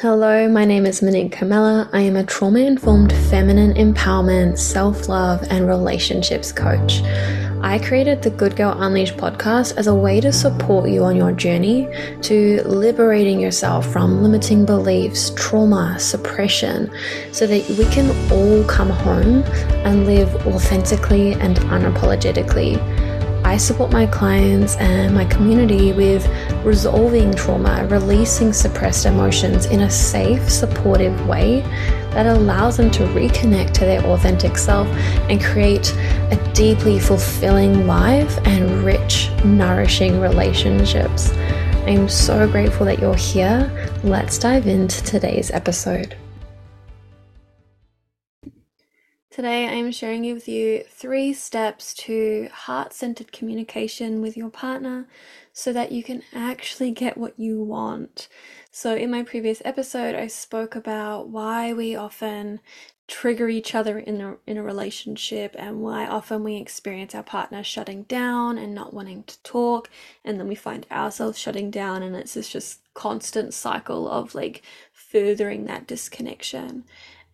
Hello, my name is Monique Carmela. I am a trauma informed feminine empowerment, self love, and relationships coach. I created the Good Girl Unleashed podcast as a way to support you on your journey to liberating yourself from limiting beliefs, trauma, suppression, so that we can all come home and live authentically and unapologetically. I support my clients and my community with resolving trauma, releasing suppressed emotions in a safe, supportive way that allows them to reconnect to their authentic self and create a deeply fulfilling life and rich, nourishing relationships. I'm so grateful that you're here. Let's dive into today's episode. Today, I am sharing with you three steps to heart centered communication with your partner so that you can actually get what you want. So, in my previous episode, I spoke about why we often trigger each other in a, in a relationship and why often we experience our partner shutting down and not wanting to talk and then we find ourselves shutting down and it's this just constant cycle of like furthering that disconnection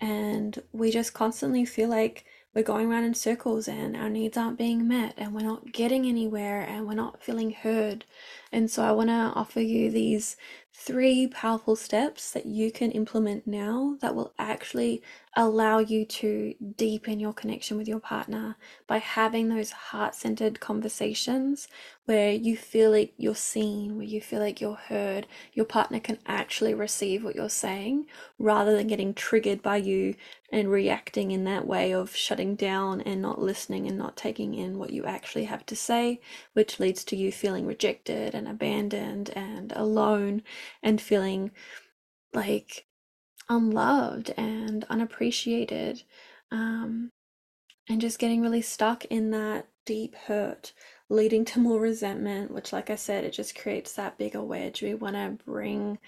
and we just constantly feel like we're going around in circles and our needs aren't being met and we're not getting anywhere and we're not feeling heard. And so I want to offer you these three powerful steps that you can implement now that will actually allow you to deepen your connection with your partner by having those heart centered conversations where you feel like you're seen, where you feel like you're heard, your partner can actually receive what you're saying rather than getting triggered by you and reacting in that way of shutting down and not listening and not taking in what you actually have to say, which leads to you feeling rejected and abandoned and alone and feeling like unloved and unappreciated um, and just getting really stuck in that deep hurt leading to more resentment which like i said it just creates that bigger wedge. We want to bring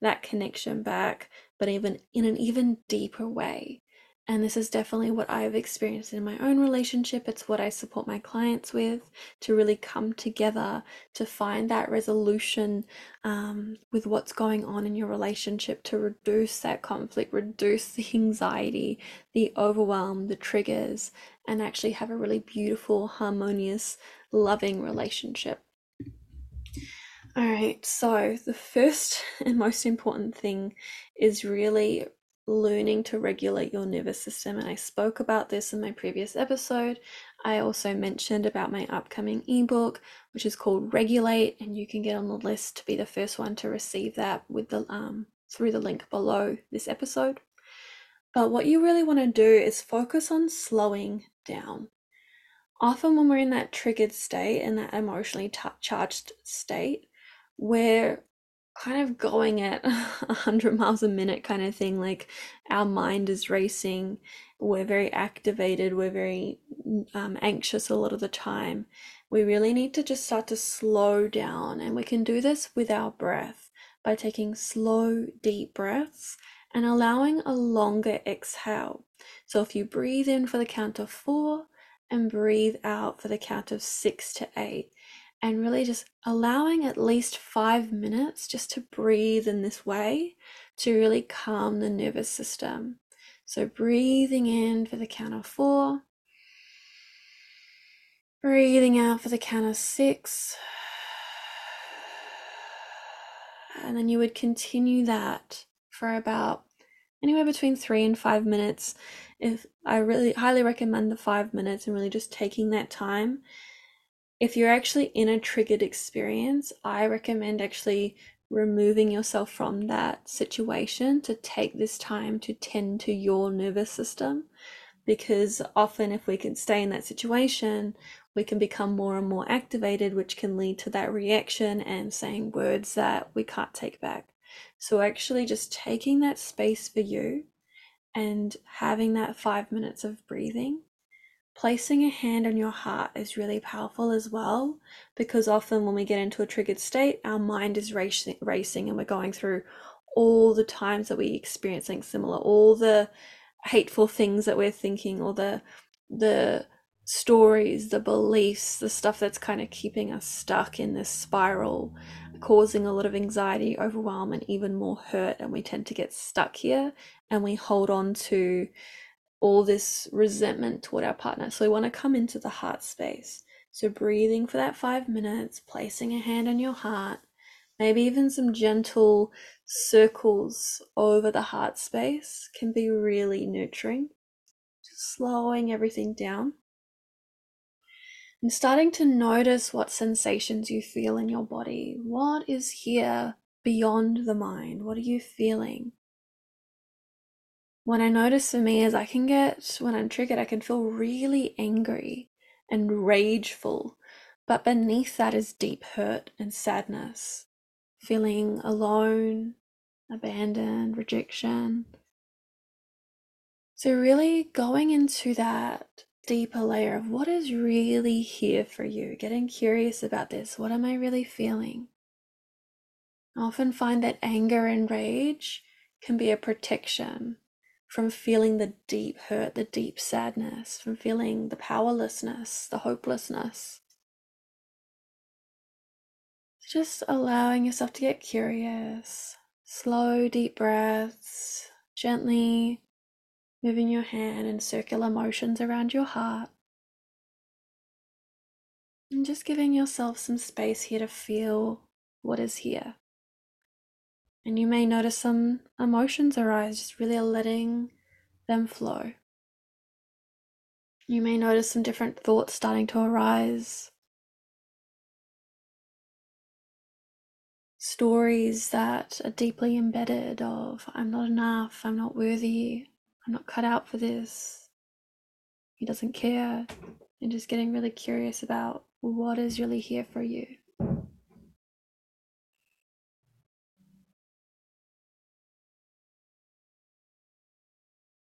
that connection back but even in an even deeper way and this is definitely what I've experienced in my own relationship. It's what I support my clients with to really come together to find that resolution um, with what's going on in your relationship to reduce that conflict, reduce the anxiety, the overwhelm, the triggers, and actually have a really beautiful, harmonious, loving relationship. All right, so the first and most important thing is really learning to regulate your nervous system. And I spoke about this in my previous episode. I also mentioned about my upcoming ebook, which is called Regulate, and you can get on the list to be the first one to receive that with the um through the link below this episode. But what you really want to do is focus on slowing down. Often, when we're in that triggered state, in that emotionally t- charged state, we're kind of going at 100 miles a minute kind of thing like our mind is racing. We're very activated. We're very um, anxious a lot of the time. We really need to just start to slow down and we can do this with our breath by taking slow deep breaths and allowing a longer exhale. So if you breathe in for the count of four and breathe out for the count of six to eight and really just allowing at least five minutes just to breathe in this way to really calm the nervous system. So, breathing in for the count of four, breathing out for the count of six, and then you would continue that for about anywhere between three and five minutes. If I really highly recommend the five minutes and really just taking that time if you're actually in a triggered experience, I recommend actually removing yourself from that situation to take this time to tend to your nervous system. Because often, if we can stay in that situation, we can become more and more activated, which can lead to that reaction and saying words that we can't take back. So, actually, just taking that space for you and having that five minutes of breathing Placing a hand on your heart is really powerful as well because often when we get into a triggered state, our mind is racing, racing and we're going through all the times that we experience something similar, all the hateful things that we're thinking, or the the stories, the beliefs, the stuff that's kind of keeping us stuck in this spiral causing a lot of anxiety, overwhelm, and even more hurt. And we tend to get stuck here and we hold on to all this resentment toward our partner. So we want to come into the heart space. So breathing for that five minutes, placing a hand on your heart, maybe even some gentle circles over the heart space can be really nurturing. Just slowing everything down and starting to notice what sensations you feel in your body. What is here beyond the mind? What are you feeling? What I notice for me is I can get, when I'm triggered, I can feel really angry and rageful, but beneath that is deep hurt and sadness, feeling alone, abandoned, rejection. So, really going into that deeper layer of what is really here for you, getting curious about this. What am I really feeling? I often find that anger and rage can be a protection from feeling the deep hurt, the deep sadness, from feeling the powerlessness, the hopelessness. Just allowing yourself to get curious, slow, deep breaths, gently moving your hand in circular motions around your heart. And just giving yourself some space here to feel what is here. And you may notice some emotions arise, just really letting them flow. You may notice some different thoughts starting to arise. Stories that are deeply embedded of I'm not enough, I'm not worthy, I'm not cut out for this. He doesn't care. And just getting really curious about what is really here for you.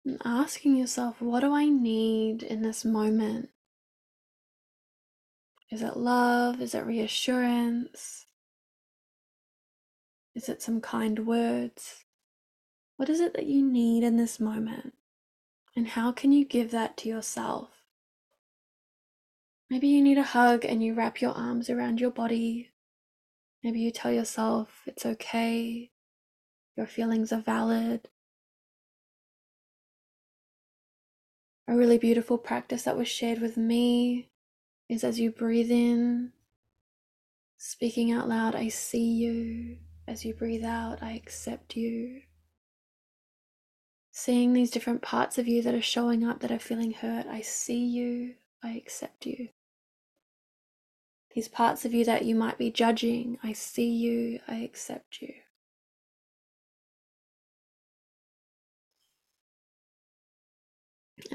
And asking yourself, what do I need in this moment? Is it love? Is it reassurance? Is it some kind words? What is it that you need in this moment? And how can you give that to yourself? Maybe you need a hug and you wrap your arms around your body. Maybe you tell yourself it's okay, your feelings are valid. A really beautiful practice that was shared with me is as you breathe in, speaking out loud, I see you. As you breathe out, I accept you seeing these different parts of you that are showing up that are feeling hurt. I see you, I accept you. These parts of you that you might be judging, I see you, I accept you.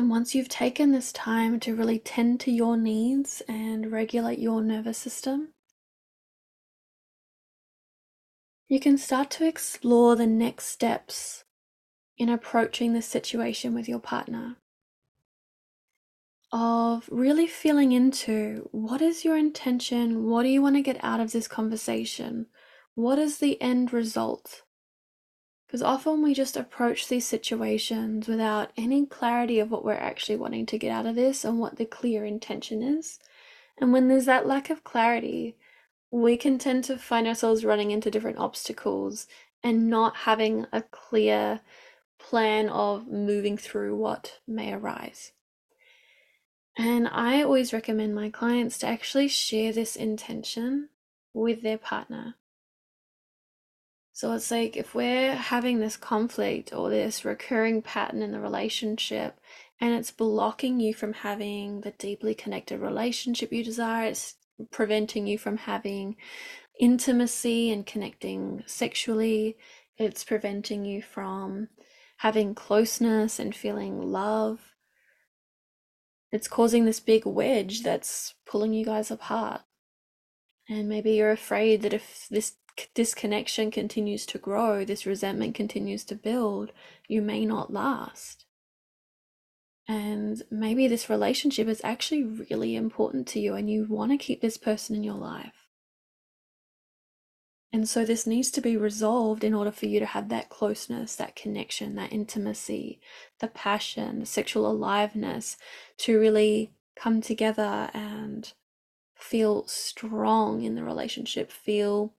And once you've taken this time to really tend to your needs and regulate your nervous system, you can start to explore the next steps in approaching this situation with your partner of really feeling into what is your intention? What do you want to get out of this conversation? What is the end result? Because often we just approach these situations without any clarity of what we're actually wanting to get out of this and what the clear intention is. And when there's that lack of clarity, we can tend to find ourselves running into different obstacles and not having a clear plan of moving through what may arise. And I always recommend my clients to actually share this intention with their partner. So it's like if we're having this conflict or this recurring pattern in the relationship and it's blocking you from having the deeply connected relationship you desire, it's preventing you from having intimacy and connecting sexually, it's preventing you from having closeness and feeling love. It's causing this big wedge that's pulling you guys apart. And maybe you're afraid that if this disconnection continues to grow, this resentment continues to build, you may not last. And maybe this relationship is actually really important to you and you want to keep this person in your life. And so this needs to be resolved in order for you to have that closeness, that connection, that intimacy, the passion, the sexual aliveness to really come together and feel strong in the relationship, feel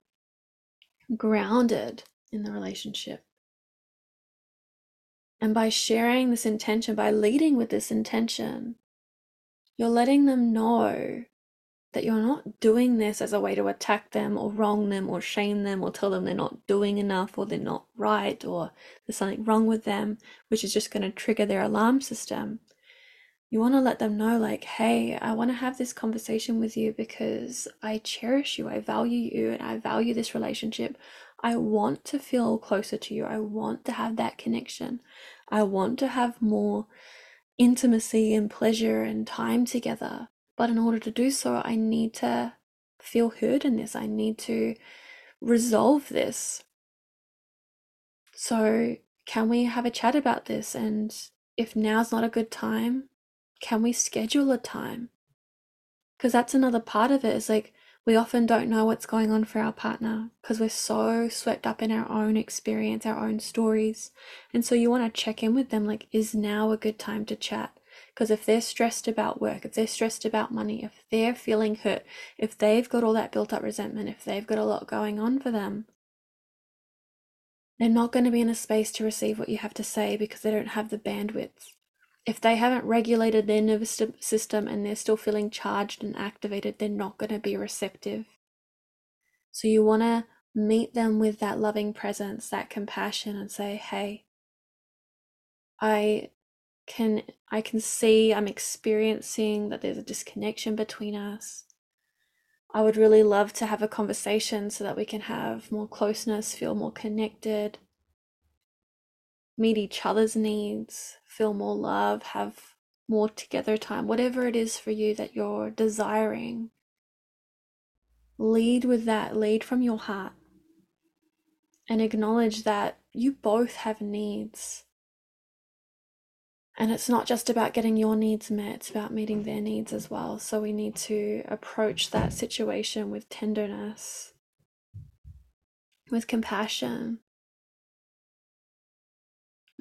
grounded in the relationship. And by sharing this intention, by leading with this intention, you're letting them know that you're not doing this as a way to attack them or wrong them or shame them or tell them they're not doing enough or they're not right or there's something wrong with them, which is just going to trigger their alarm system. You want to let them know, like, hey, I want to have this conversation with you because I cherish you, I value you, and I value this relationship. I want to feel closer to you. I want to have that connection. I want to have more intimacy and pleasure and time together. But in order to do so, I need to feel heard in this. I need to resolve this. So, can we have a chat about this? And if now's not a good time, can we schedule a time? Because that's another part of it is like we often don't know what's going on for our partner because we're so swept up in our own experience, our own stories. And so you want to check in with them like, is now a good time to chat? Because if they're stressed about work, if they're stressed about money, if they're feeling hurt, if they've got all that built up resentment, if they've got a lot going on for them, they're not going to be in a space to receive what you have to say because they don't have the bandwidth if they haven't regulated their nervous system and they're still feeling charged and activated, they're not going to be receptive. So you want to meet them with that loving presence, that compassion and say, "Hey, I can I can see I'm experiencing that there's a disconnection between us. I would really love to have a conversation so that we can have more closeness, feel more connected, meet each other's needs, feel more love, have more together time, whatever it is for you that you're desiring. Lead with that, lead from your heart, and acknowledge that you both have needs. And it's not just about getting your needs met, it's about meeting their needs as well. So we need to approach that situation with tenderness, with compassion,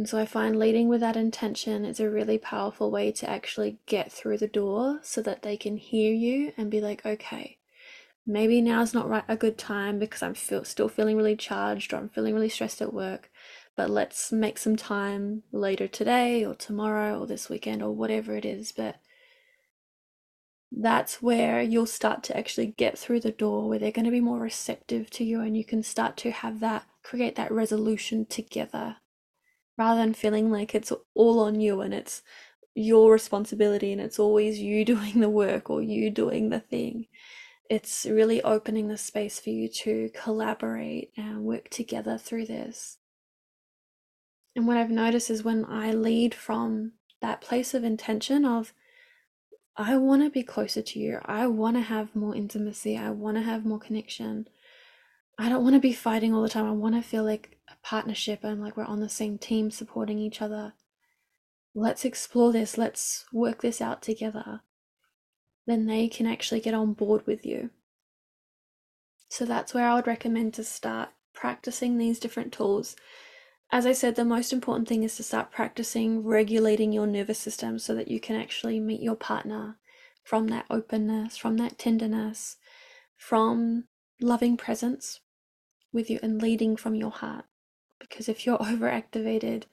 and so I find leading with that intention is a really powerful way to actually get through the door so that they can hear you and be like, okay, maybe now's not right a good time because I'm feel, still feeling really charged or I'm feeling really stressed at work, but let's make some time later today or tomorrow or this weekend or whatever it is. But that's where you'll start to actually get through the door where they're going to be more receptive to you and you can start to have that create that resolution together rather than feeling like it's all on you and it's your responsibility and it's always you doing the work or you doing the thing. It's really opening the space for you to collaborate and work together through this. And what I've noticed is when I lead from that place of intention of, I want to be closer to you, I want to have more intimacy, I want to have more connection. I don't want to be fighting all the time. I want to feel like a partnership and like we're on the same team supporting each other. Let's explore this. Let's work this out together. Then they can actually get on board with you. So that's where I would recommend to start practicing these different tools. As I said, the most important thing is to start practicing regulating your nervous system so that you can actually meet your partner from that openness, from that tenderness, from loving presence, with you and leading from your heart. Because if you're overactivated,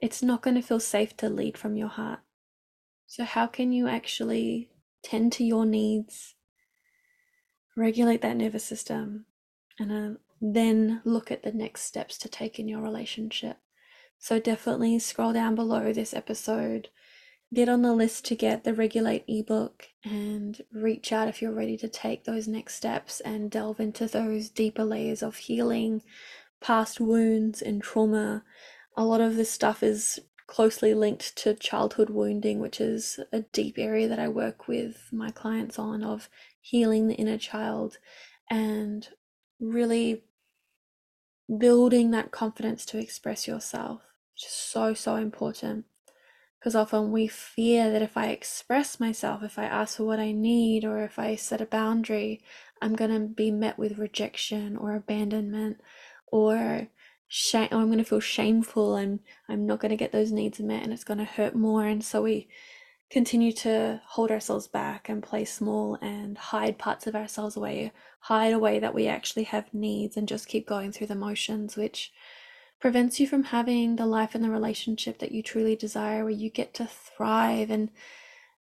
it's not going to feel safe to lead from your heart. So, how can you actually tend to your needs, regulate that nervous system, and uh, then look at the next steps to take in your relationship? So, definitely scroll down below this episode get on the list to get the Regulate ebook and reach out if you're ready to take those next steps and delve into those deeper layers of healing, past wounds, and trauma. A lot of this stuff is closely linked to childhood wounding, which is a deep area that I work with my clients on of healing the inner child and really building that confidence to express yourself, which is so, so important. Because often we fear that if I express myself, if I ask for what I need, or if I set a boundary, I'm going to be met with rejection or abandonment or shame or I'm going to feel shameful and I'm not going to get those needs met and it's going to hurt more. And so we continue to hold ourselves back and play small and hide parts of ourselves away, hide away that we actually have needs and just keep going through the motions, which prevents you from having the life and the relationship that you truly desire, where you get to thrive and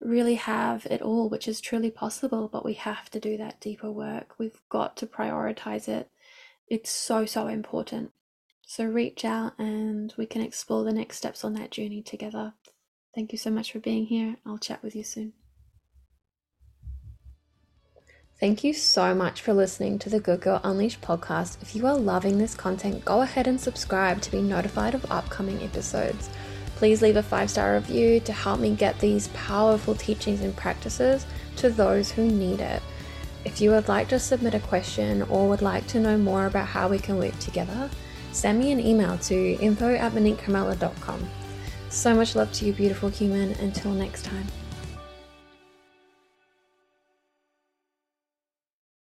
really have it all, which is truly possible. But we have to do that deeper work. We've got to prioritize it. It's so, so important. So reach out and we can explore the next steps on that journey together. Thank you so much for being here. I'll chat with you soon. Thank you so much for listening to the Good Girl Unleashed podcast. If you are loving this content, go ahead and subscribe to be notified of upcoming episodes. Please leave a five star review to help me get these powerful teachings and practices to those who need it. If you would like to submit a question or would like to know more about how we can work together, send me an email to info at So much love to you, beautiful human. Until next time.